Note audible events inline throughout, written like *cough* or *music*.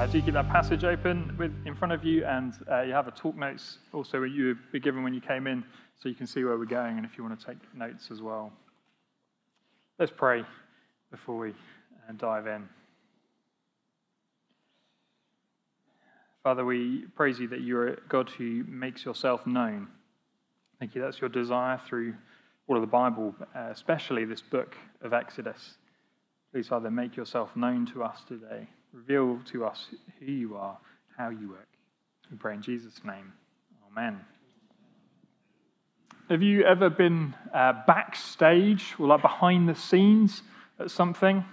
Uh, do keep that passage open with, in front of you, and uh, you have a talk notes also you were given when you came in, so you can see where we're going, and if you want to take notes as well. Let's pray before we uh, dive in. Father, we praise you that you're a God who makes yourself known. Thank you. That's your desire through all of the Bible, uh, especially this book of Exodus. Please, Father, make yourself known to us today. Reveal to us who you are, how you work. We pray in Jesus' name. Amen. Have you ever been uh, backstage or like behind the scenes at something?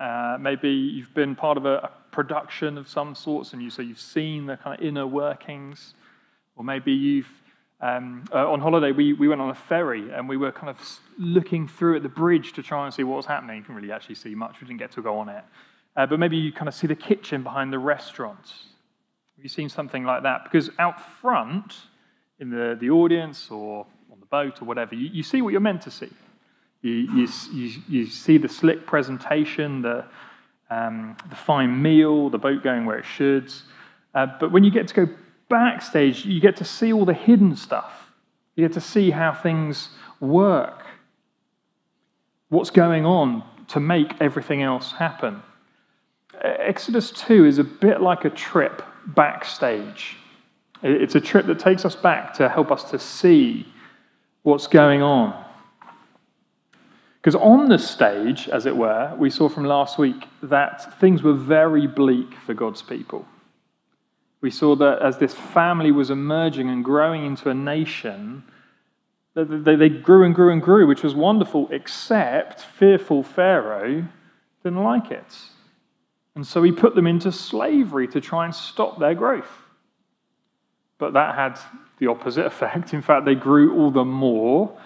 Uh, maybe you've been part of a, a, production of some sorts and you so you've seen the kind of inner workings. Or maybe you've um, uh, on holiday, we, we went on a ferry and we were kind of looking through at the bridge to try and see what was happening. You couldn't really actually see much, we didn't get to go on it. Uh, but maybe you kind of see the kitchen behind the restaurant. Have you seen something like that? Because out front, in the, the audience or on the boat or whatever, you, you see what you're meant to see. You, you, you, you see the slick presentation, the, um, the fine meal, the boat going where it should. Uh, but when you get to go backstage, you get to see all the hidden stuff. You get to see how things work, what's going on to make everything else happen. Exodus 2 is a bit like a trip backstage. It's a trip that takes us back to help us to see what's going on. Because on the stage, as it were, we saw from last week that things were very bleak for God's people. We saw that as this family was emerging and growing into a nation, they grew and grew and grew, which was wonderful, except fearful Pharaoh didn't like it. And so he put them into slavery to try and stop their growth. But that had the opposite *laughs* effect. In fact, they grew all the more.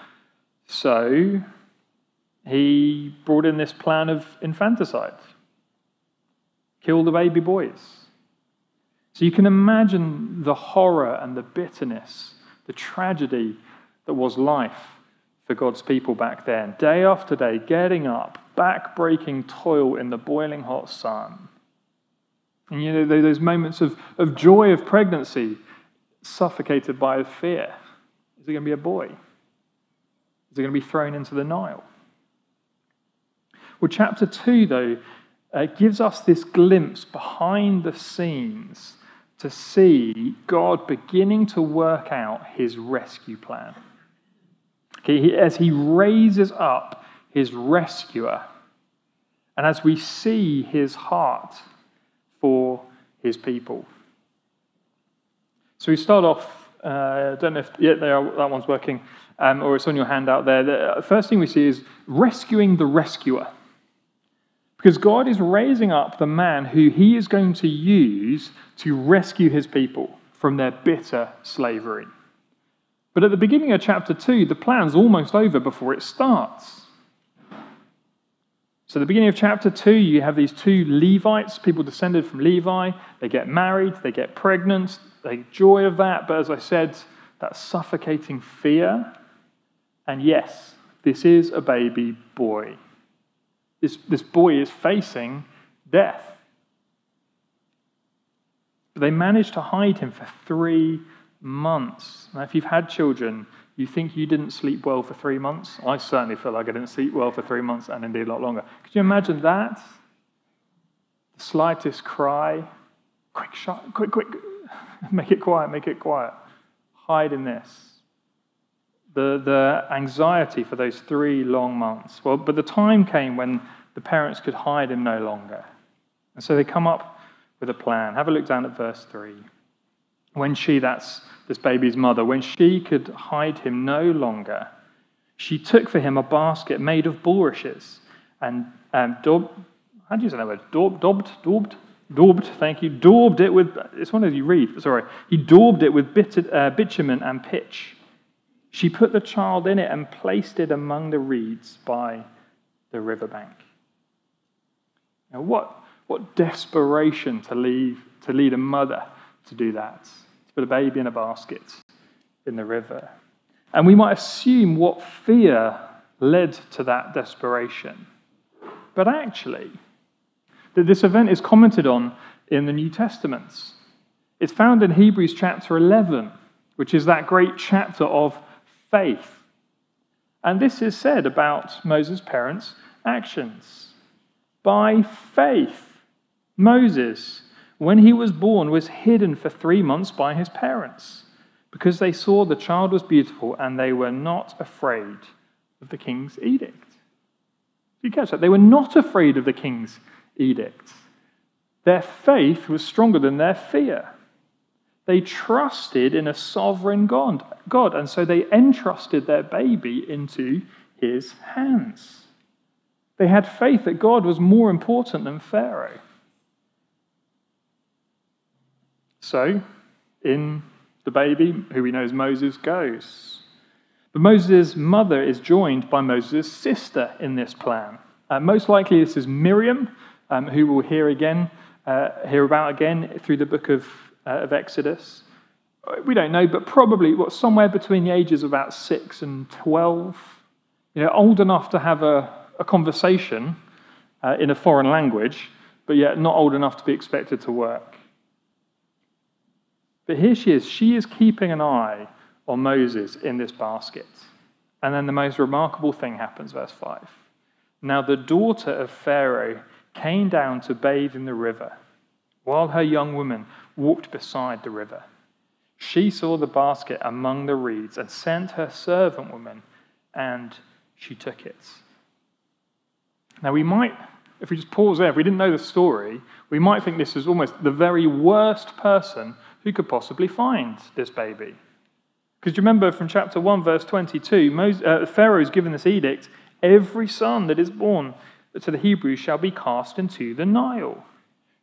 So he brought in this plan of infanticide kill the baby boys. So you can imagine the horror and the bitterness, the tragedy that was life for God's people back then. Day after day, getting up, back-breaking toil in the boiling hot sun. And you know, those moments of, of joy of pregnancy suffocated by fear. Is it going to be a boy? Is it going to be thrown into the Nile? Well, chapter 2, though, uh, gives us this glimpse behind the scenes to see God beginning to work out his rescue plan. Okay, as he raises up his rescuer, and as we see his heart for his people. So we start off, uh, I don't know if yeah, are, that one's working, um, or it's on your handout there. The first thing we see is rescuing the rescuer. Because God is raising up the man who he is going to use to rescue his people from their bitter slavery. But at the beginning of chapter 2, the plan's almost over before it starts. So, the beginning of chapter 2, you have these two Levites, people descended from Levi. They get married, they get pregnant, they joy of that. But as I said, that suffocating fear. And yes, this is a baby boy this, this boy is facing death. But they managed to hide him for three months. Now, if you've had children, you think you didn't sleep well for three months? I certainly feel like I didn't sleep well for three months and indeed a lot longer. Could you imagine that? The slightest cry, quick shot, quick, quick, *laughs* make it quiet, make it quiet. Hide in this the, the anxiety for those three long months. Well, but the time came when the parents could hide him no longer. And so they come up with a plan. Have a look down at verse 3. When she, that's this baby's mother, when she could hide him no longer, she took for him a basket made of bulrushes and um, daub, how do you say that word? Daub, daubed, daubed, daubed, thank you, daubed it with, it's one of you read, sorry. He daubed it with bit, uh, bitumen and pitch. She put the child in it and placed it among the reeds by the riverbank. Now, what, what desperation to, leave, to lead a mother to do that, to put a baby in a basket in the river. And we might assume what fear led to that desperation. But actually, that this event is commented on in the New Testaments. It's found in Hebrews chapter 11, which is that great chapter of faith. And this is said about Moses' parents' actions. By faith, Moses, when he was born, was hidden for three months by his parents because they saw the child was beautiful and they were not afraid of the king's edict. You catch that? They were not afraid of the king's edict. Their faith was stronger than their fear. They trusted in a sovereign God, God, and so they entrusted their baby into his hands. They had faith that God was more important than Pharaoh. So, in the baby, who we know as Moses, goes. But Moses' mother is joined by Moses' sister in this plan. Uh, most likely, this is Miriam, um, who we'll hear again, uh, hear about again through the book of, uh, of Exodus. We don't know, but probably what somewhere between the ages of about six and twelve. You know, old enough to have a, a conversation uh, in a foreign language, but yet not old enough to be expected to work. But here she is. She is keeping an eye on Moses in this basket. And then the most remarkable thing happens, verse 5. Now the daughter of Pharaoh came down to bathe in the river, while her young woman walked beside the river. She saw the basket among the reeds and sent her servant woman, and she took it. Now, we might, if we just pause there, if we didn't know the story, we might think this is almost the very worst person who could possibly find this baby. Because you remember from chapter 1, verse 22, Moses, uh, Pharaoh is given this edict every son that is born to the Hebrews shall be cast into the Nile.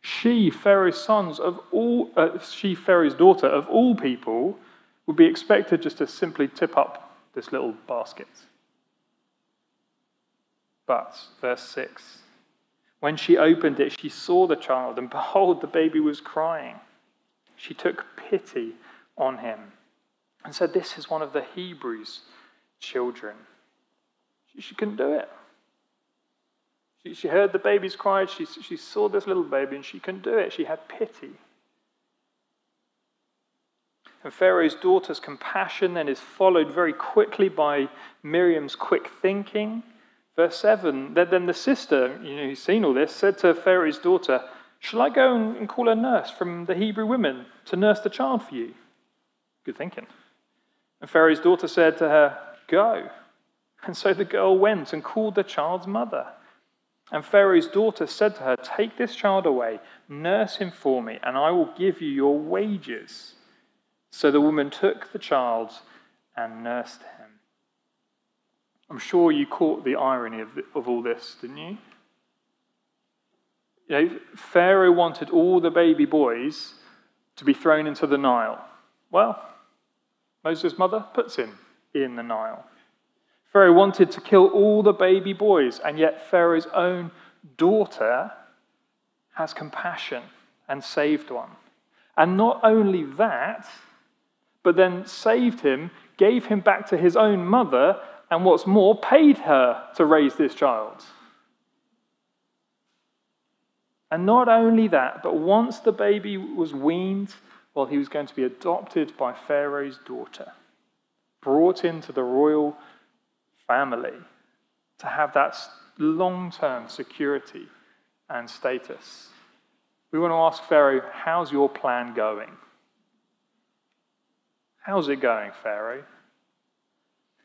She, Pharaoh's sons of all, uh, she, Pharaoh's daughter of all people, would be expected just to simply tip up this little basket. But, verse 6, when she opened it, she saw the child, and behold, the baby was crying. She took pity on him and said, This is one of the Hebrews' children. She, she couldn't do it. She, she heard the baby's cry. She, she saw this little baby and she couldn't do it. She had pity. And Pharaoh's daughter's compassion then is followed very quickly by Miriam's quick thinking. Verse 7 Then the sister, you know, who's seen all this, said to Pharaoh's daughter, Shall I go and call a nurse from the Hebrew women to nurse the child for you? Good thinking. And Pharaoh's daughter said to her, Go. And so the girl went and called the child's mother. And Pharaoh's daughter said to her, Take this child away, nurse him for me, and I will give you your wages. So the woman took the child and nursed him. I'm sure you caught the irony of, the, of all this, didn't you? You know, Pharaoh wanted all the baby boys to be thrown into the Nile. Well, Moses' mother puts him in the Nile. Pharaoh wanted to kill all the baby boys, and yet Pharaoh's own daughter has compassion and saved one. And not only that, but then saved him, gave him back to his own mother, and what's more, paid her to raise this child. And not only that, but once the baby was weaned, well, he was going to be adopted by Pharaoh's daughter, brought into the royal family to have that long term security and status. We want to ask Pharaoh, how's your plan going? How's it going, Pharaoh?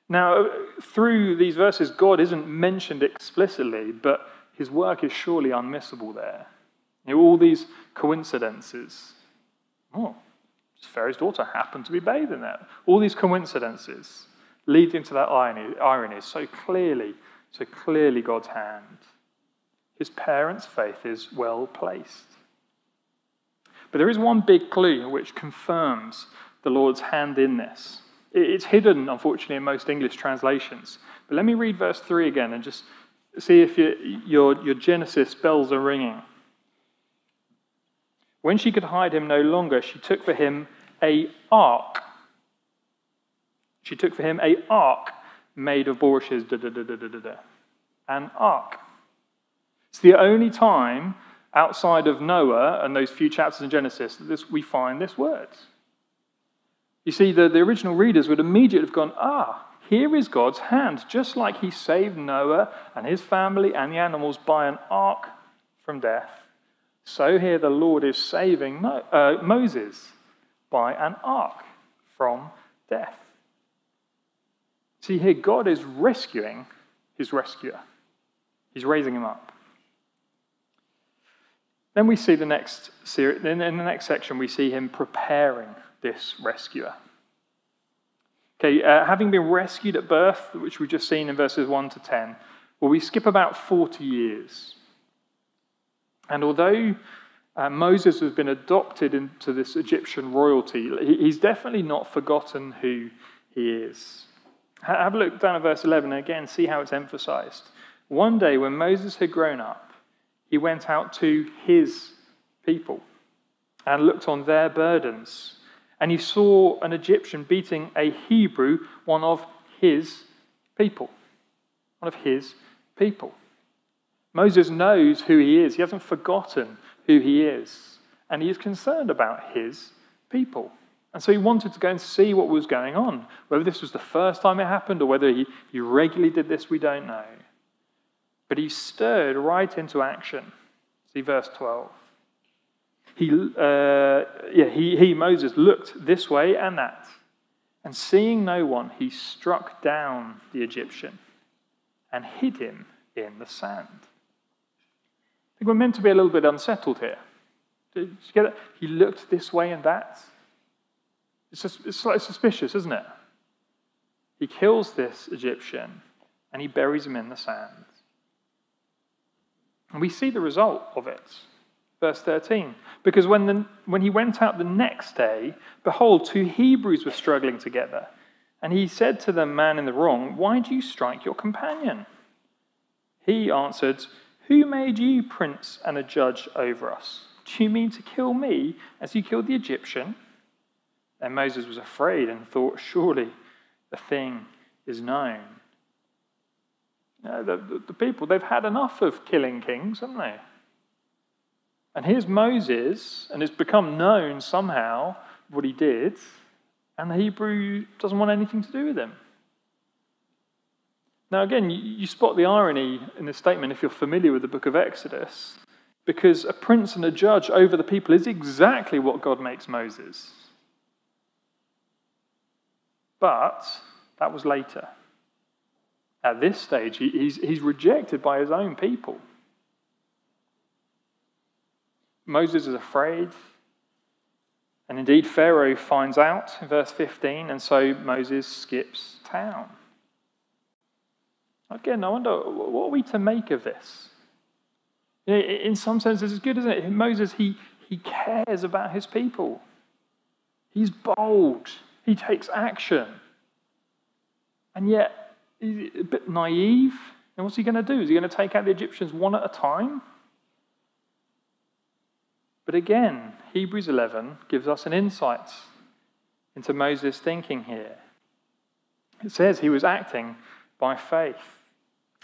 Now, through these verses, God isn't mentioned explicitly, but his work is surely unmissable there. You know, all these coincidences. Oh, Pharaoh's daughter happened to be bathing there. All these coincidences leading to that irony, irony so clearly, so clearly God's hand. His parents' faith is well placed. But there is one big clue which confirms the Lord's hand in this. It's hidden, unfortunately, in most English translations. But let me read verse 3 again and just see if your, your, your Genesis bells are ringing. When she could hide him no longer, she took for him a ark she took for him a ark made of bulrushes. Da, da, da, da, da, da. An ark. It's the only time outside of Noah and those few chapters in Genesis that this, we find this word. You see, the, the original readers would immediately have gone, ah, here is God's hand, just like he saved Noah and his family and the animals by an ark from death. So here the Lord is saving Mo- uh, Moses by an ark from death. See, here God is rescuing his rescuer, he's raising him up. Then we see the next in the next section, we see him preparing this rescuer. Okay, uh, having been rescued at birth, which we've just seen in verses 1 to 10, well, we skip about 40 years. And although uh, Moses has been adopted into this Egyptian royalty, he's definitely not forgotten who he is. Have a look down at verse 11 and again, see how it's emphasized. One day, when Moses had grown up, he went out to his people and looked on their burdens. And he saw an Egyptian beating a Hebrew, one of his people. One of his people. Moses knows who he is, he hasn't forgotten who he is, and he is concerned about his people. And so he wanted to go and see what was going on. Whether this was the first time it happened or whether he, he regularly did this, we don't know. But he stirred right into action. See verse 12. He, uh, yeah, he, he, Moses, looked this way and that, and seeing no one, he struck down the Egyptian and hid him in the sand. We're meant to be a little bit unsettled here. Did you get it? He looked this way and that. It's, just, it's slightly suspicious, isn't it? He kills this Egyptian and he buries him in the sand. And we see the result of it. Verse 13. Because when, the, when he went out the next day, behold, two Hebrews were struggling together. And he said to the man in the wrong, Why do you strike your companion? He answered, Who made you prince and a judge over us? Do you mean to kill me as you killed the Egyptian? Then Moses was afraid and thought, Surely the thing is known. the, the, the people, they've had enough of killing kings, haven't they? And here's Moses, and it's become known somehow what he did, and the Hebrew doesn't want anything to do with him. Now, again, you, spot the irony in this statement if you're familiar with the book of Exodus, because a prince and a judge over the people is exactly what God makes Moses. But that was later. At this stage, he's, he's rejected by his own people. Moses is afraid. And indeed, Pharaoh finds out in verse 15, and so Moses skips town. Again, I wonder, what are we to make of this? In some sense, this is good, isn't it? Moses, he, he cares about his people. He's bold. He takes action. And yet, he's a bit naive. And what's he going to do? Is he going to take out the Egyptians one at a time? But again, Hebrews 11 gives us an insight into Moses' thinking here. It says he was acting by faith.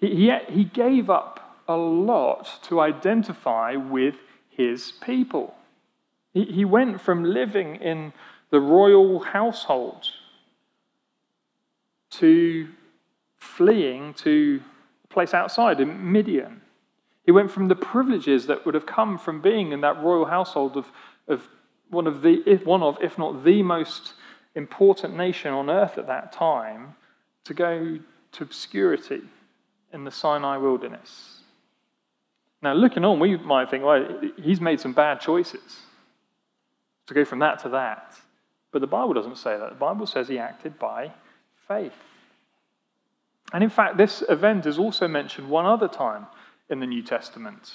He, he, gave up a lot to identify with his people. He, he went from living in the royal household to fleeing to a place outside in Midian. He went from the privileges that would have come from being in that royal household of, of one of the, if one of, if not the most important nation on earth at that time, to go to obscurity in the Sinai wilderness. Now, looking on, we might think, well, he's made some bad choices to go from that to that. But the Bible doesn't say that. The Bible says he acted by faith. And in fact, this event is also mentioned one other time in the New Testament.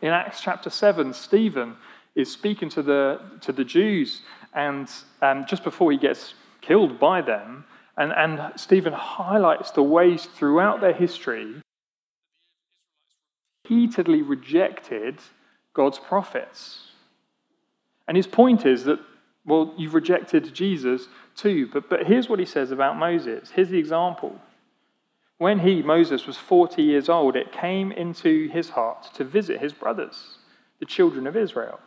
In Acts chapter 7, Stephen is speaking to the, to the Jews, and um, just before he gets killed by them, and, and Stephen highlights the ways throughout their history repeatedly rejected God's prophets. And his point is that, well, you've rejected Jesus too. But, but here's what he says about Moses. Here's the example. When he, Moses, was 40 years old, it came into his heart to visit his brothers, the children of Israel.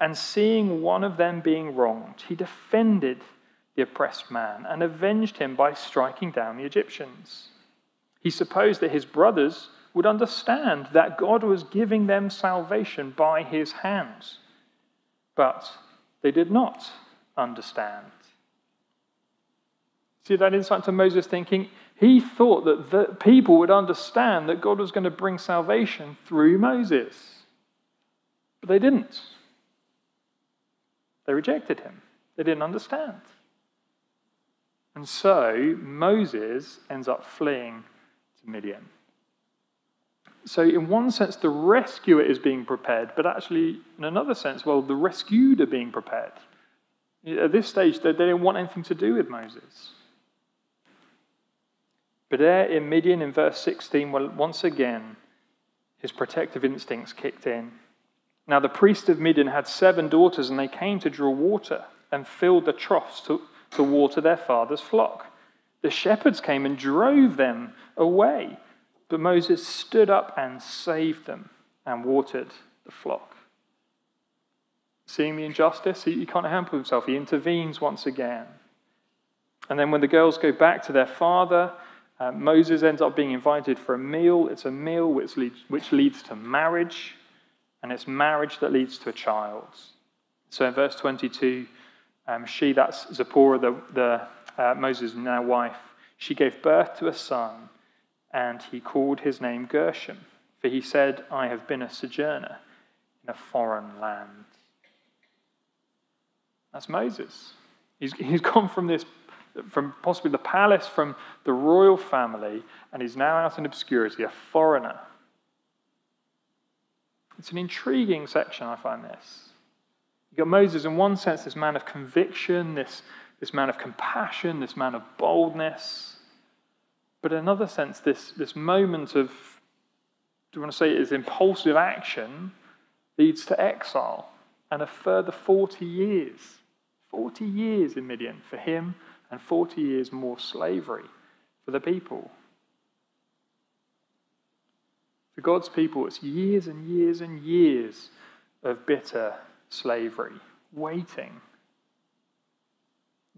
And seeing one of them being wronged, he defended the oppressed man and avenged him by striking down the Egyptians. He supposed that his brothers would understand that God was giving them salvation by his hands. But they did not understand. See that insight to Moses thinking? He thought that the people would understand that God was going to bring salvation through Moses. But they didn't. They rejected him, they didn't understand. And so Moses ends up fleeing to Midian. So, in one sense, the rescuer is being prepared, but actually, in another sense, well, the rescued are being prepared. At this stage, they, didn't want anything to do with Moses. But there in Midian, in verse 16, well, once again, his protective instincts kicked in. Now, the priest of Midian had seven daughters, and they came to draw water and filled the troughs to, to water their father's flock. The shepherds came and drove them away but Moses stood up and saved them and watered the flock. Seeing the injustice, he, can't help himself. He intervenes once again. And then when the girls go back to their father, uh, Moses ends up being invited for a meal. It's a meal which leads, which leads to marriage, and it's marriage that leads to a child. So in verse 22, um, she, that's Zipporah, the, the uh, Moses' now wife, she gave birth to a son and he called his name Gershom, for he said, I have been a sojourner in a foreign land. That's Moses. He's, he's *laughs* gone from this, from possibly the palace, from the royal family, and he's now out in obscurity, a foreigner. It's an intriguing section, I find this. You've got Moses, in one sense, this man of conviction, this, this man of compassion, this man of boldness. But in another sense, this, this moment of, do you want to say it is impulsive action, leads to exile and a further 40 years. 40 years in Midian for him, and 40 years more slavery for the people. For God's people, it's years and years and years of bitter slavery, waiting.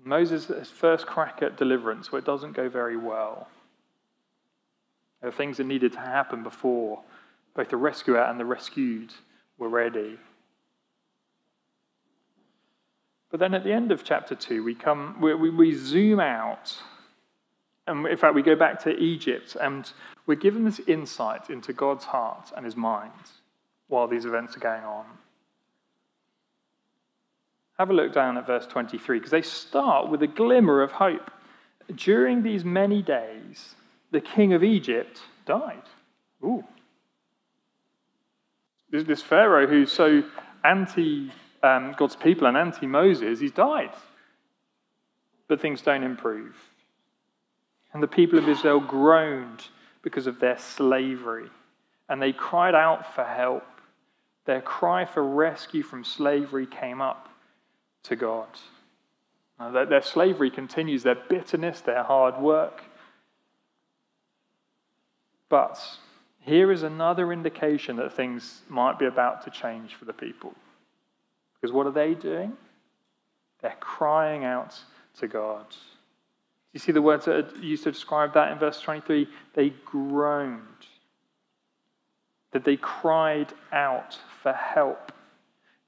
Moses' first crack at deliverance, where it doesn't go very well. There are things that needed to happen before both the rescuer and the rescued were ready. But then at the end of chapter 2, we, come, we, we, we zoom out. And in fact, we go back to Egypt and we're given this insight into God's heart and his mind while these events are going on. Have a look down at verse 23 because they start with a glimmer of hope. During these many days, the king of Egypt died. Ooh. This, Pharaoh who's so anti um, God's people and anti Moses, he's died. But things don't improve. And the people of Israel groaned because of their slavery. And they cried out for help. Their cry for rescue from slavery came up to God. Now, their, their slavery continues, their bitterness, their hard work. But here is another indication that things might be about to change for the people. Because what are they doing? They're crying out to God. Do you see the words that are used to describe that in verse 23? They groaned. That they cried out for help.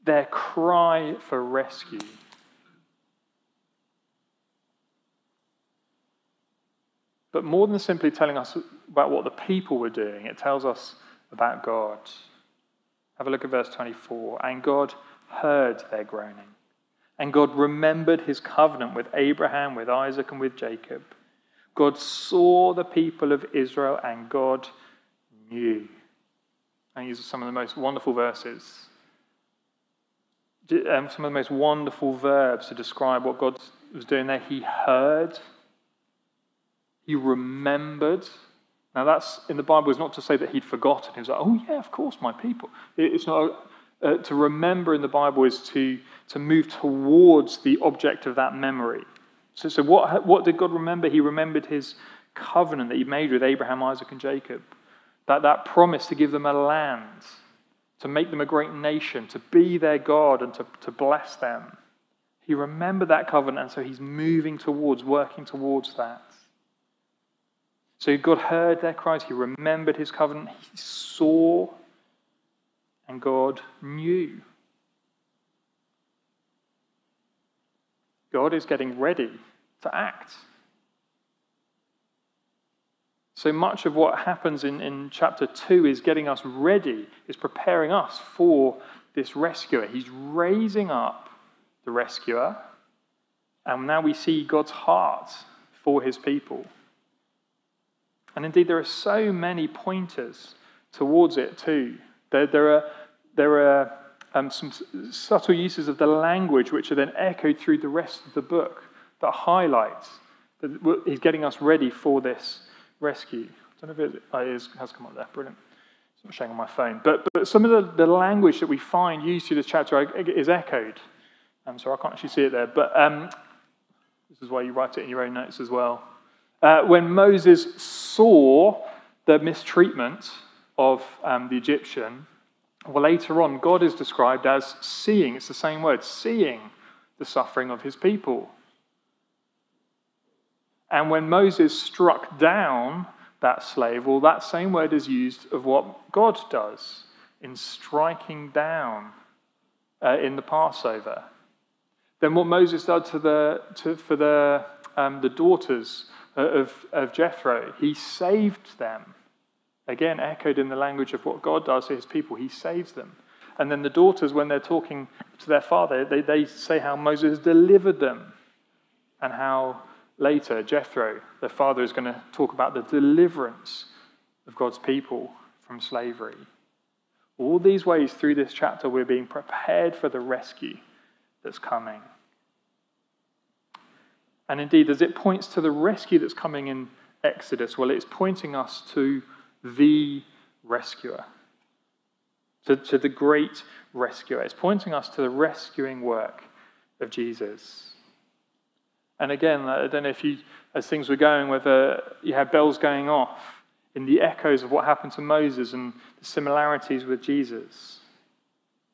Their cry for rescue But more than simply telling us about what the people were doing, it tells us about God. Have a look at verse 24. And God heard their groaning. And God remembered his covenant with Abraham, with Isaac, and with Jacob. God saw the people of Israel, and God knew. And these are some of the most wonderful verses. Um, some of the most wonderful verbs to describe what God was doing there. He heard, he remembered. Now, that's in the Bible is not to say that he'd forgotten. He was like, oh, yeah, of course, my people. It's not uh, to remember in the Bible is to, to move towards the object of that memory. So, so what, what did God remember? He remembered his covenant that he made with Abraham, Isaac, and Jacob. That, that promise to give them a land, to make them a great nation, to be their God, and to, to bless them. He remembered that covenant, and so he's moving towards, working towards that. So God heard their cries, he remembered his covenant, he saw, and God knew. God is getting ready to act. So much of what happens in, in chapter 2 is getting us ready, is preparing us for this rescuer. He's raising up the rescuer, and now we see God's heart for his people. And indeed, there are so many pointers towards it too. There, there are, there are um, some subtle uses of the language which are then echoed through the rest of the book that highlights that he's getting us ready for this rescue. I don't know if it, oh, it has come up there. Brilliant. It's not showing on my phone. But, but some of the, the language that we find used through this chapter is echoed. Um, so I can't actually see it there. But um, this is why you write it in your own notes as well. Uh, when Moses saw the mistreatment of um, the Egyptian, well, later on, God is described as seeing. It's the same word, seeing the suffering of his people. And when Moses struck down that slave, well, that same word is used of what God does in striking down uh, in the Passover. Then what Moses did to the, to, for the, um, the daughters of, of Jethro, he saved them. Again, echoed in the language of what God does to his people, he saves them. And then the daughters, when they're talking to their father, they, they say how Moses delivered them and how later, Jethro, their father, is going to talk about the deliverance of God's people from slavery. All these ways through this chapter, we're being prepared for the rescue that's coming. And indeed, as it points to the rescue that's coming in Exodus, well, it's pointing us to the rescuer, to, to the great rescuer. It's pointing us to the rescuing work of Jesus. And again, I don't know if you, as things were going, whether you had bells going off in the echoes of what happened to Moses and the similarities with Jesus.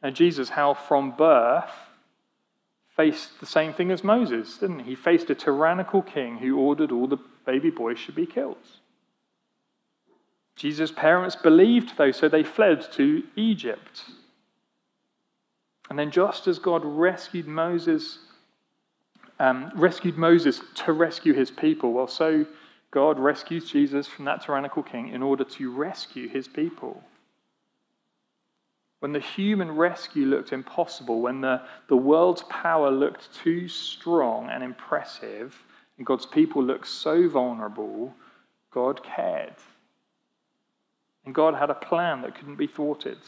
And Jesus, how from birth, faced the same thing as Moses, didn't he? He faced a tyrannical king who ordered all the baby boys should be killed. Jesus' parents believed, though, so they fled to Egypt. And then, just as God rescued Moses um, rescued Moses to rescue his people. Well, so God rescues Jesus from that tyrannical king in order to rescue his people. When the human rescue looked impossible, when the, the world's power looked too strong and impressive, and God's people looked so vulnerable, God cared. And God had a plan that couldn't be thwarted.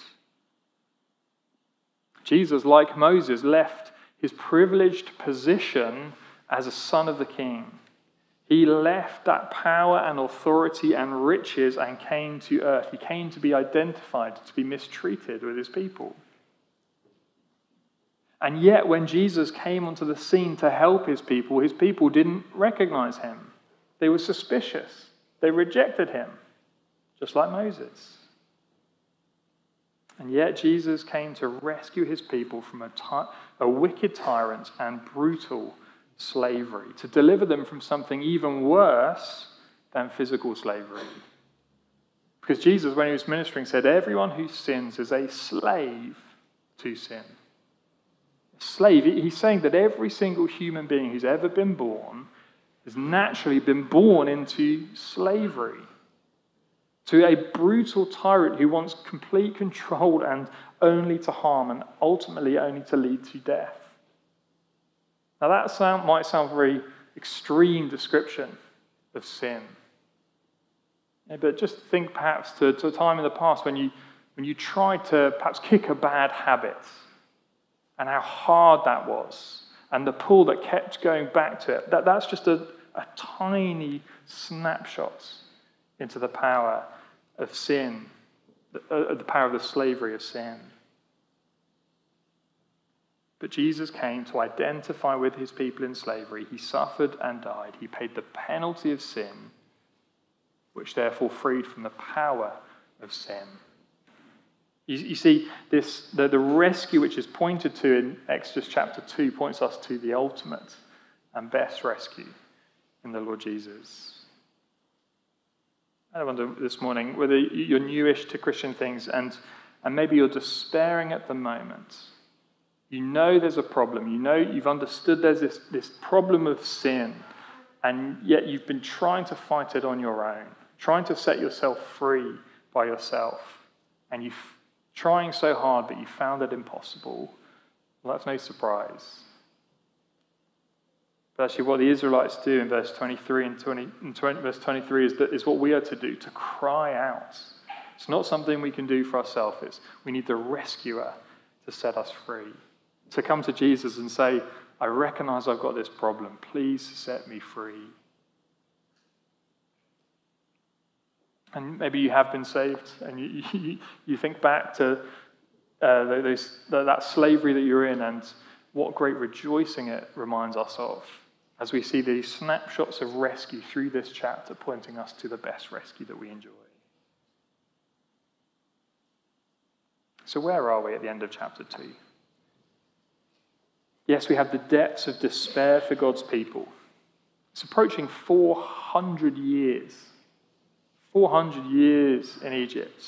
Jesus, like Moses, left his privileged position as a son of the king. He left that power and authority and riches and came to earth. He came to be identified, to be mistreated with his people. And yet, when Jesus came onto the scene to help his people, his people didn't recognize him. They were suspicious. They rejected him, just like Moses. And yet, Jesus came to rescue his people from a, ty- a wicked tyrant and brutal slavery, to deliver them from something even worse than physical slavery. Because Jesus, when he was ministering, said, Everyone who sins is a slave to sin. A slave. He's saying that every single human being who's ever been born has naturally been born into slavery to a brutal tyrant who wants complete control and only to harm and ultimately only to lead to death. Now, that sound, might sound a very extreme description of sin. Yeah, but just think perhaps to, to a time in the past when you when you tried to perhaps kick a bad habit, and how hard that was, and the pull that kept going back to it, that, that's just a, a tiny snapshot into the power of sin, the, uh, the power of the slavery of sin. But Jesus came to identify with his people in slavery. He suffered and died. He paid the penalty of sin, which therefore freed from the power of sin. You, you see, this, the, the rescue which is pointed to in Exodus chapter 2 points us to the ultimate and best rescue in the Lord Jesus. I wonder this morning whether you're newish to Christian things and, and maybe you're despairing at the moment. You know there's a problem. You know you've understood there's this, this problem of sin, and yet you've been trying to fight it on your own, trying to set yourself free by yourself. And you're trying so hard, but you found it impossible. Well, that's no surprise. But actually, what the Israelites do in verse 23 and, 20, and 20, verse 23 is, that, is what we are to do to cry out. It's not something we can do for ourselves, it's we need the rescuer to set us free. To come to Jesus and say, I recognize I've got this problem. Please set me free. And maybe you have been saved and you, *laughs* you, you think back to uh, those, that slavery that you're in and what great rejoicing it reminds us of as we see these snapshots of rescue through this chapter pointing us to the best rescue that we enjoy. So, where are we at the end of chapter 2? Yes, we have the depths of despair for God's people. It's approaching 400 years. 400 years in Egypt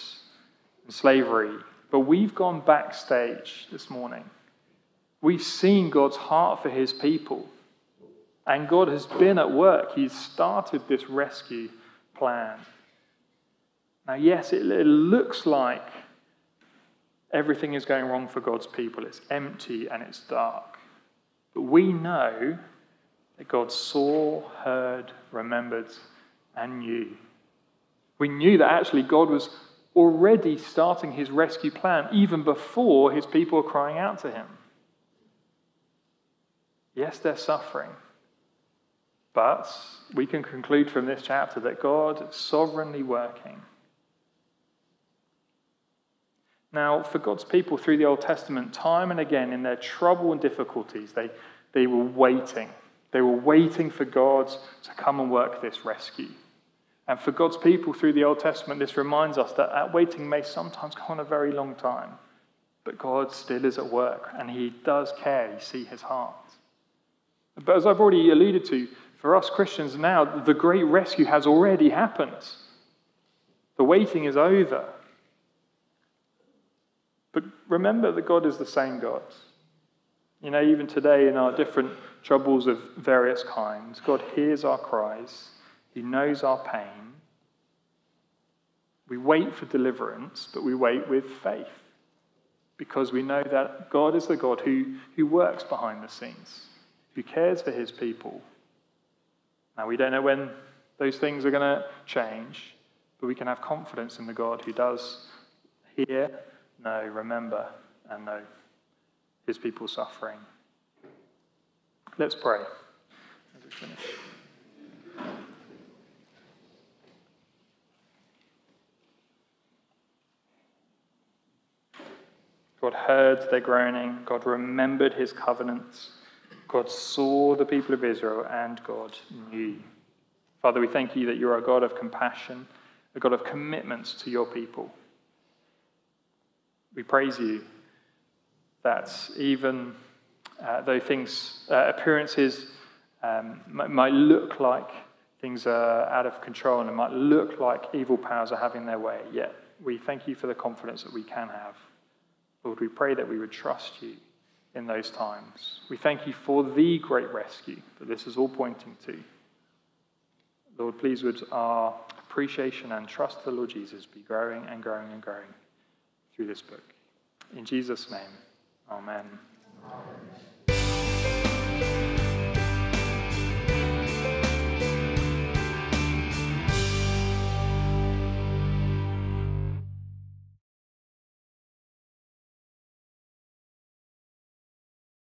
in slavery. But we've gone backstage this morning. We've seen God's heart for his people. And God has been at work. He's started this rescue plan. Now, yes, it, it looks like everything is going wrong for God's people. It's empty and it's dark. But we know that God saw, heard, remembered, and knew. We knew that actually God was already starting his rescue plan even before his people were crying out to him. Yes, they're suffering. But we can conclude from this chapter that God is sovereignly working. Now, for God's people through the Old Testament, time and again in their trouble and difficulties, they, they were waiting. They were waiting for God to come and work this rescue. And for God's people through the Old Testament, this reminds us that that waiting may sometimes go on a very long time. But God still is at work, and He does care. You see His heart. But as I've already alluded to, for us Christians now, the great rescue has already happened. The waiting is over. But remember that God is the same God. You know, even today in our different troubles of various kinds, God hears our cries, He knows our pain. We wait for deliverance, but we wait with faith because we know that God is the God who, who works behind the scenes, who cares for His people now, we don't know when those things are going to change, but we can have confidence in the God who does hear, know, remember, and know his people suffering. Let's pray as we finish. God heard their groaning. God remembered his covenants. God saw the people of Israel and God knew. Father, we thank you that you're a God of compassion, a God of commitments to your people. We praise you that even uh, though things, uh, appearances um, might look like things are out of control and it might look like evil powers are having their way, yet we thank you for the confidence that we can have. Lord, we pray that we would trust you in those times. We thank you for the great rescue that this is all pointing to. Lord, please would our appreciation and trust the Lord Jesus be growing and growing and growing through this book. In Jesus' name, amen. amen.